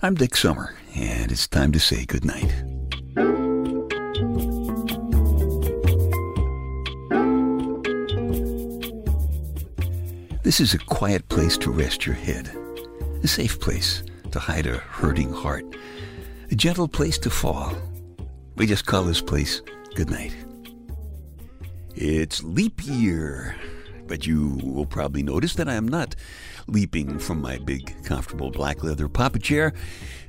I'm Dick Summer, and it's time to say goodnight. This is a quiet place to rest your head, a safe place to hide a hurting heart, a gentle place to fall. We just call this place goodnight. It's leap year, but you will probably notice that I am not leaping from my big, comfortable black leather papa chair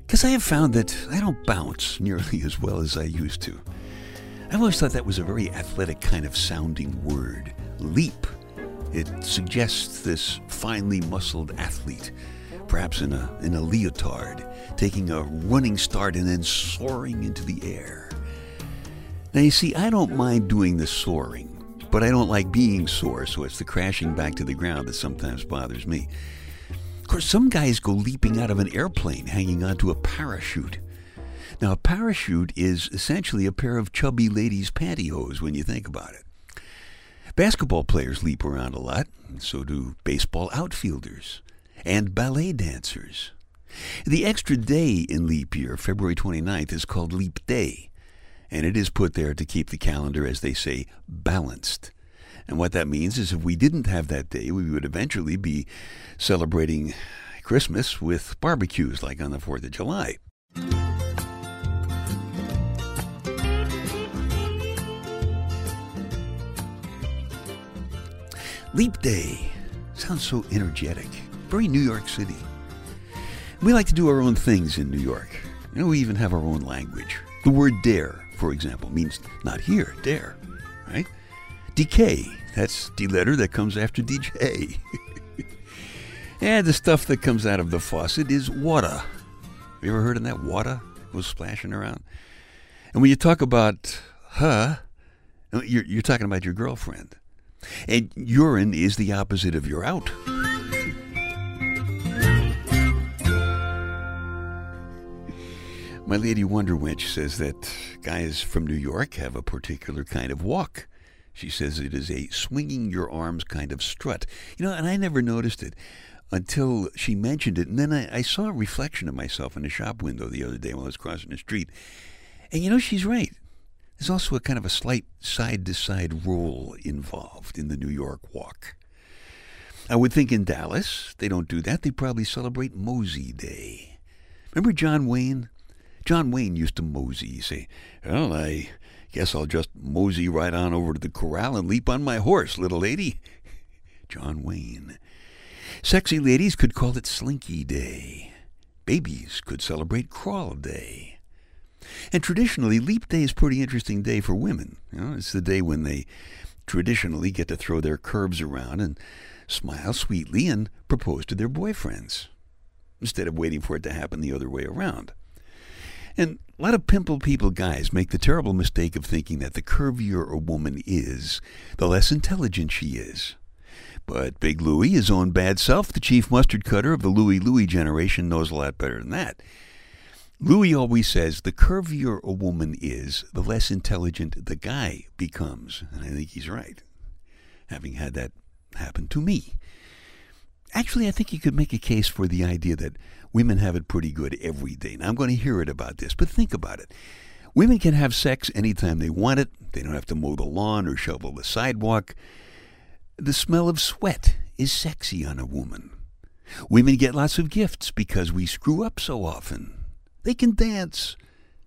because I have found that I don't bounce nearly as well as I used to. I always thought that was a very athletic kind of sounding word leap. It suggests this finely muscled athlete, perhaps in a, in a leotard, taking a running start and then soaring into the air. Now, you see, I don't mind doing the soaring, but I don't like being sore, so it's the crashing back to the ground that sometimes bothers me. Of course, some guys go leaping out of an airplane hanging onto a parachute. Now, a parachute is essentially a pair of chubby ladies' pantyhose when you think about it. Basketball players leap around a lot, so do baseball outfielders and ballet dancers. The extra day in leap year, February 29th, is called Leap Day, and it is put there to keep the calendar, as they say, balanced. And what that means is if we didn't have that day, we would eventually be celebrating Christmas with barbecues like on the 4th of July. Leap Day sounds so energetic, very New York City. We like to do our own things in New York. You know, we even have our own language. The word dare, for example, means not here, there, right? Decay, that's the letter that comes after DJ. and the stuff that comes out of the faucet is water. You ever heard of that water was splashing around? And when you talk about her, you're, you're talking about your girlfriend. And urine is the opposite of you're out. My Lady Wonder Wench says that guys from New York have a particular kind of walk. She says it is a swinging your arms kind of strut. You know, and I never noticed it until she mentioned it. And then I, I saw a reflection of myself in a shop window the other day while I was crossing the street. And you know, she's right. There's also a kind of a slight side to side roll involved in the New York walk. I would think in Dallas, they don't do that. They probably celebrate Mosey Day. Remember John Wayne? John Wayne used to mosey. Say, Well, I guess I'll just mosey right on over to the corral and leap on my horse, little lady. John Wayne. Sexy ladies could call it Slinky Day. Babies could celebrate Crawl Day. And traditionally, Leap Day is a pretty interesting day for women. You know, it's the day when they traditionally get to throw their curves around and smile sweetly and propose to their boyfriends instead of waiting for it to happen the other way around. And a lot of pimple people guys make the terrible mistake of thinking that the curvier a woman is, the less intelligent she is. But Big Louie, his own bad self, the chief mustard cutter of the Louie Louie generation, knows a lot better than that. Louis always says the curvier a woman is, the less intelligent the guy becomes. And I think he's right, having had that happen to me. Actually, I think you could make a case for the idea that women have it pretty good every day. Now, I'm going to hear it about this, but think about it. Women can have sex anytime they want it. They don't have to mow the lawn or shovel the sidewalk. The smell of sweat is sexy on a woman. Women get lots of gifts because we screw up so often. They can dance.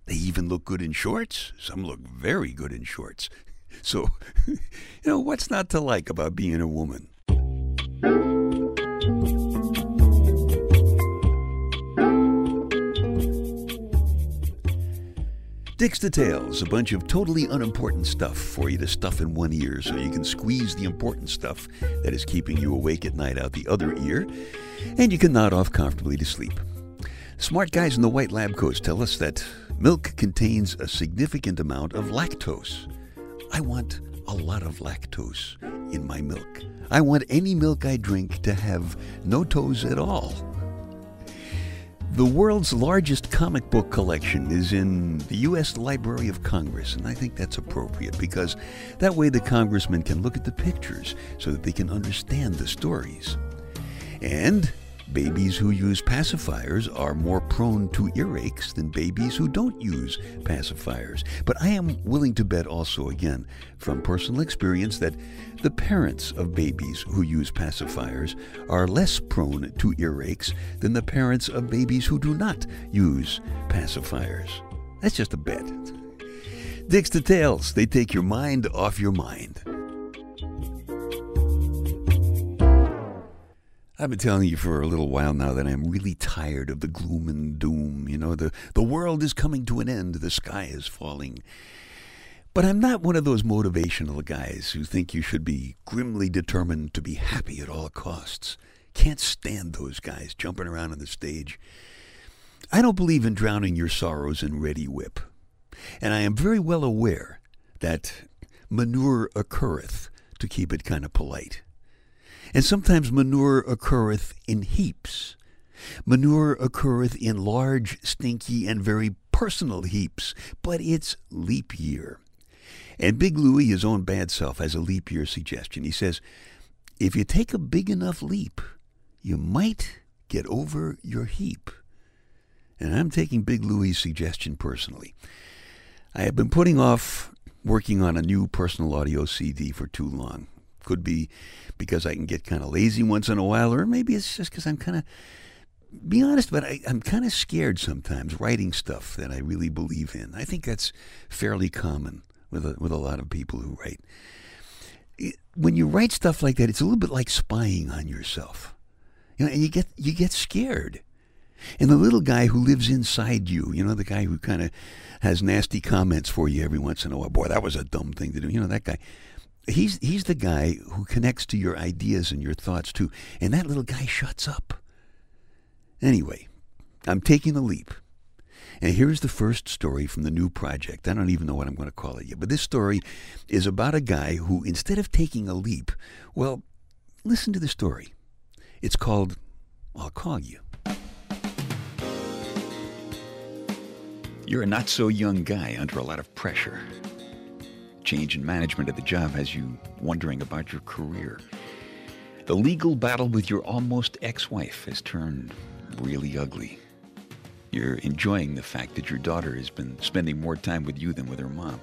They even look good in shorts. Some look very good in shorts. So, you know, what's not to like about being a woman? Dick's Details, a bunch of totally unimportant stuff for you to stuff in one ear so you can squeeze the important stuff that is keeping you awake at night out the other ear, and you can nod off comfortably to sleep. Smart guys in the white lab coats tell us that milk contains a significant amount of lactose. I want a lot of lactose in my milk. I want any milk I drink to have no toes at all. The world's largest comic book collection is in the U.S. Library of Congress, and I think that's appropriate because that way the congressmen can look at the pictures so that they can understand the stories. And Babies who use pacifiers are more prone to earaches than babies who don't use pacifiers. But I am willing to bet also, again, from personal experience, that the parents of babies who use pacifiers are less prone to earaches than the parents of babies who do not use pacifiers. That's just a bet. Dicks Tales, they take your mind off your mind. I've been telling you for a little while now that I'm really tired of the gloom and doom. You know, the, the world is coming to an end, the sky is falling. But I'm not one of those motivational guys who think you should be grimly determined to be happy at all costs. Can't stand those guys jumping around on the stage. I don't believe in drowning your sorrows in Reddi-wip. And I am very well aware that manure occurreth, to keep it kind of polite. And sometimes manure occurreth in heaps. Manure occurreth in large, stinky, and very personal heaps, but it's leap year. And Big Louie, his own bad self, has a leap year suggestion. He says, if you take a big enough leap, you might get over your heap. And I'm taking Big Louie's suggestion personally. I have been putting off working on a new personal audio CD for too long. Could be because I can get kind of lazy once in a while, or maybe it's just because I'm kind of, be honest, but I, I'm kind of scared sometimes writing stuff that I really believe in. I think that's fairly common with a, with a lot of people who write. When you write stuff like that, it's a little bit like spying on yourself, you know, and you get you get scared. And the little guy who lives inside you, you know, the guy who kind of has nasty comments for you every once in a while. Boy, that was a dumb thing to do. You know, that guy he's he's the guy who connects to your ideas and your thoughts too. And that little guy shuts up. Anyway, I'm taking a leap. And here's the first story from the new project. I don't even know what I'm going to call it yet, but this story is about a guy who, instead of taking a leap, well, listen to the story. It's called I'll Call You. You're a not so young guy under a lot of pressure change in management of the job has you wondering about your career. The legal battle with your almost ex wife has turned really ugly. You're enjoying the fact that your daughter has been spending more time with you than with her mom.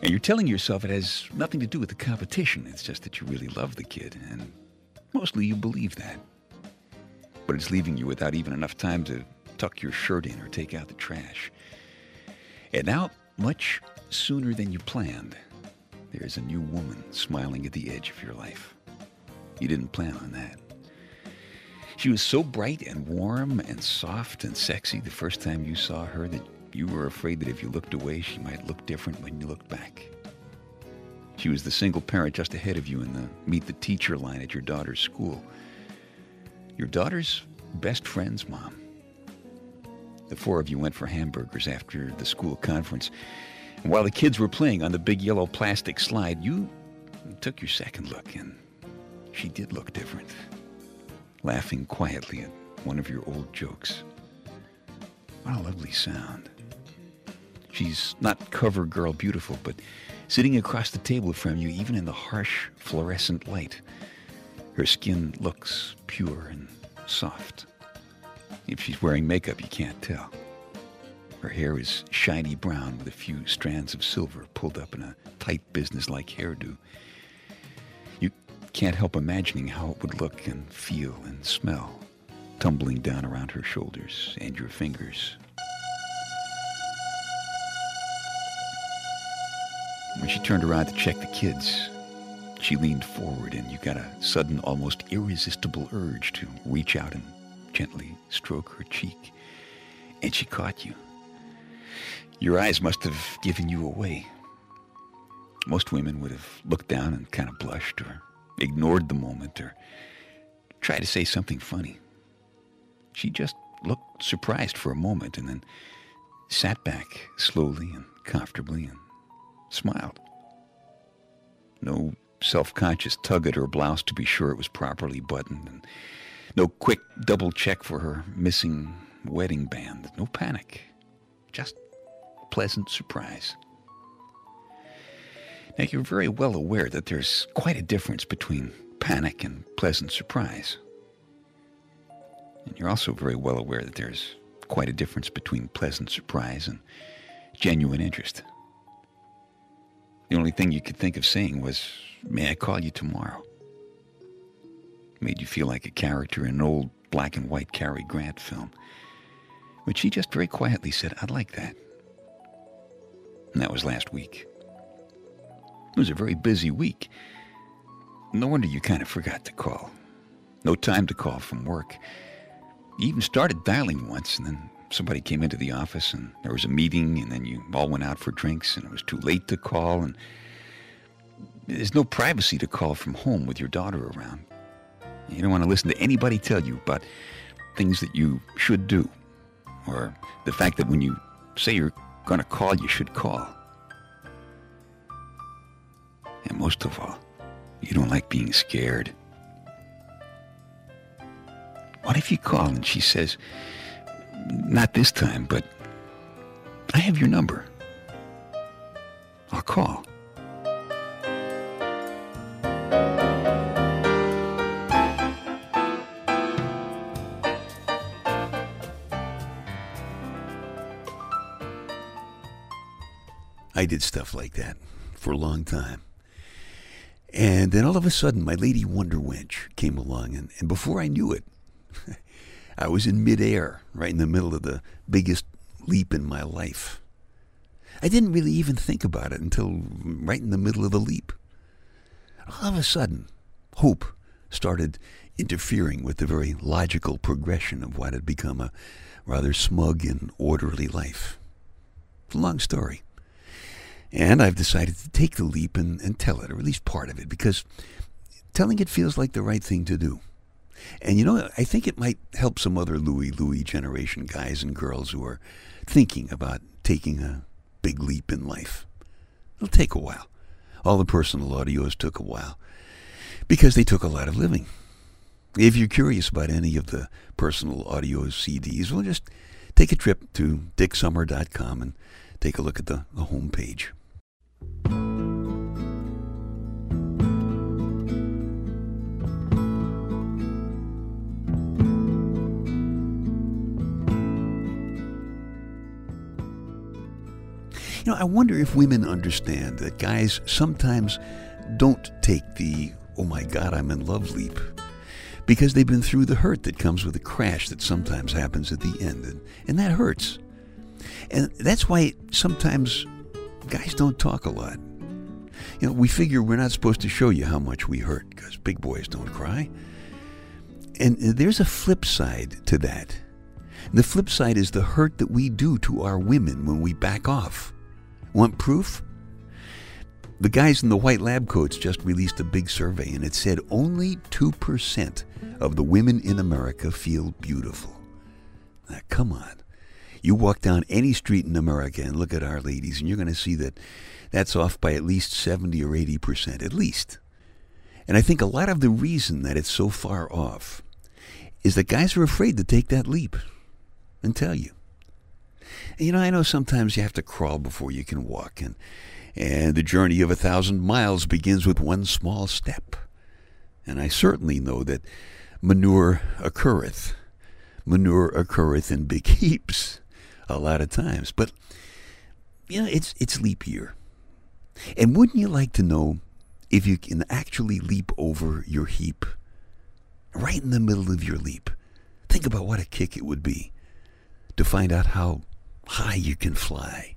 And you're telling yourself it has nothing to do with the competition, it's just that you really love the kid, and mostly you believe that. But it's leaving you without even enough time to tuck your shirt in or take out the trash. And now, much sooner than you planned, there's a new woman smiling at the edge of your life. You didn't plan on that. She was so bright and warm and soft and sexy the first time you saw her that you were afraid that if you looked away, she might look different when you looked back. She was the single parent just ahead of you in the meet the teacher line at your daughter's school. Your daughter's best friend's mom. The four of you went for hamburgers after the school conference. And while the kids were playing on the big yellow plastic slide, you took your second look, and she did look different, laughing quietly at one of your old jokes. What a lovely sound. She's not cover girl beautiful, but sitting across the table from you, even in the harsh fluorescent light, her skin looks pure and soft. If she's wearing makeup, you can't tell. Her hair is shiny brown with a few strands of silver pulled up in a tight business-like hairdo. You can't help imagining how it would look and feel and smell, tumbling down around her shoulders and your fingers. When she turned around to check the kids, she leaned forward and you got a sudden, almost irresistible urge to reach out and gently stroke her cheek. And she caught you. Your eyes must have given you away. Most women would have looked down and kind of blushed or ignored the moment or tried to say something funny. She just looked surprised for a moment and then sat back slowly and comfortably and smiled. No self conscious tug at her blouse to be sure it was properly buttoned, and no quick double check for her missing wedding band. No panic. Just pleasant surprise. Now, you're very well aware that there's quite a difference between panic and pleasant surprise. And you're also very well aware that there's quite a difference between pleasant surprise and genuine interest. The only thing you could think of saying was, May I call you tomorrow? Made you feel like a character in an old black and white Cary Grant film. But she just very quietly said, I'd like that. And that was last week. It was a very busy week. No wonder you kind of forgot to call. No time to call from work. You even started dialing once, and then somebody came into the office, and there was a meeting, and then you all went out for drinks, and it was too late to call, and there's no privacy to call from home with your daughter around. You don't want to listen to anybody tell you about things that you should do, or the fact that when you say you're going to call, you should call. And most of all, you don't like being scared. What if you call and she says, not this time, but I have your number. I'll call. I did stuff like that for a long time. And then all of a sudden, my lady Wonder Wench came along, and, and before I knew it, I was in midair, right in the middle of the biggest leap in my life. I didn't really even think about it until right in the middle of the leap. All of a sudden, hope started interfering with the very logical progression of what had become a rather smug and orderly life. It's a long story. And I've decided to take the leap and, and tell it, or at least part of it, because telling it feels like the right thing to do. And you know, I think it might help some other Louie Louie generation guys and girls who are thinking about taking a big leap in life. It'll take a while. All the personal audios took a while because they took a lot of living. If you're curious about any of the personal audio CDs, well, just take a trip to dicksummer.com and take a look at the, the home page. You know, I wonder if women understand that guys sometimes don't take the, oh my God, I'm in love leap because they've been through the hurt that comes with a crash that sometimes happens at the end. And, and that hurts. And that's why sometimes guys don't talk a lot. You know, we figure we're not supposed to show you how much we hurt because big boys don't cry. And there's a flip side to that. The flip side is the hurt that we do to our women when we back off. Want proof? The guys in the white lab coats just released a big survey and it said only 2% of the women in America feel beautiful. Now, come on. You walk down any street in America and look at our ladies, and you're going to see that that's off by at least 70 or 80%, at least. And I think a lot of the reason that it's so far off is that guys are afraid to take that leap and tell you. And, you know, I know sometimes you have to crawl before you can walk, and, and the journey of a thousand miles begins with one small step. And I certainly know that manure occurreth. Manure occurreth in big heaps a lot of times. But you know, it's it's leap year. And wouldn't you like to know if you can actually leap over your heap right in the middle of your leap? Think about what a kick it would be to find out how high you can fly.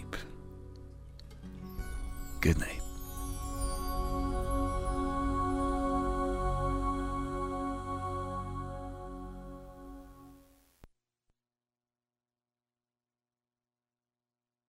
Good night.